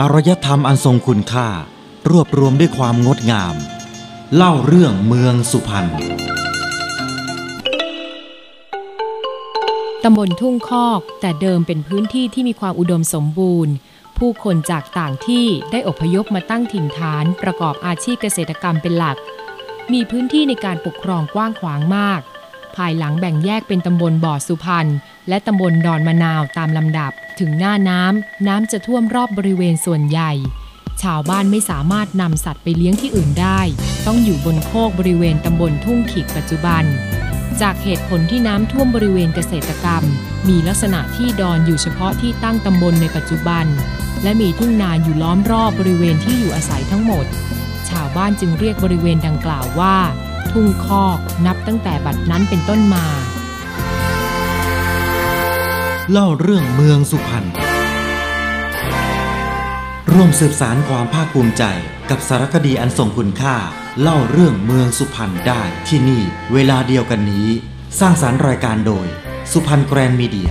อารยธรรมอันทรงคุณค่า รวบรวมด้วยความงดงาม เล่าเรื่องเมืองสุพรรณตำบลทุ่งคอก แต่เดิมเป็นพื้นที่ที่มีความอุดมสมบูรณ์ ผู้คนจากต่างที่ได้อพยพมาตั้งถิ่นฐานประกอบอาชีพเกษตรกรรมเป็นหลัก มีพื้นที่ในการปกครองกว้างขวางมาก ภายหลังแบ่งแยกเป็นตำบลบ่อสุพรรณและตำบลดอนมะนาวตามลำดับ ถึงหน้าน้ำน้ำจะท่วมรอบบริเวณส่วนใหญ่ ชาวบ้านไม่สามารถนำสัตว์ไปเลี้ยงที่อื่นได้ ต้องอยู่บนโคกบริเวณตำบลทุ่งขีกปัจจุบัน จากเหตุผลที่น้ำท่วมบริเวณเกษตรกรรม มีลักษณะที่ดอนอยู่เฉพาะที่ตั้งตำบลในปัจจุบัน และมีทุ่งนาอยู่ล้อมรอบบริเวณที่อยู่อาศัยทั้งหมด ชาวบ้านจึงเรียกบริเวณดังกล่าวว่า ทุ่งคอกนับตั้งแต่บัดนั้นเป็นต้นมา เล่าเรื่องเมืองสุพรรณร่วมสืบสารความภาคภูมิใจกับสารคดีอันทรงคุณค่า เล่าเรื่องเมืองสุพรรณได้ที่นี่ เวลาเดียวกันนี้ สร้างสารรค์รายการโดย สุพรรณแกรนด์มีเดีย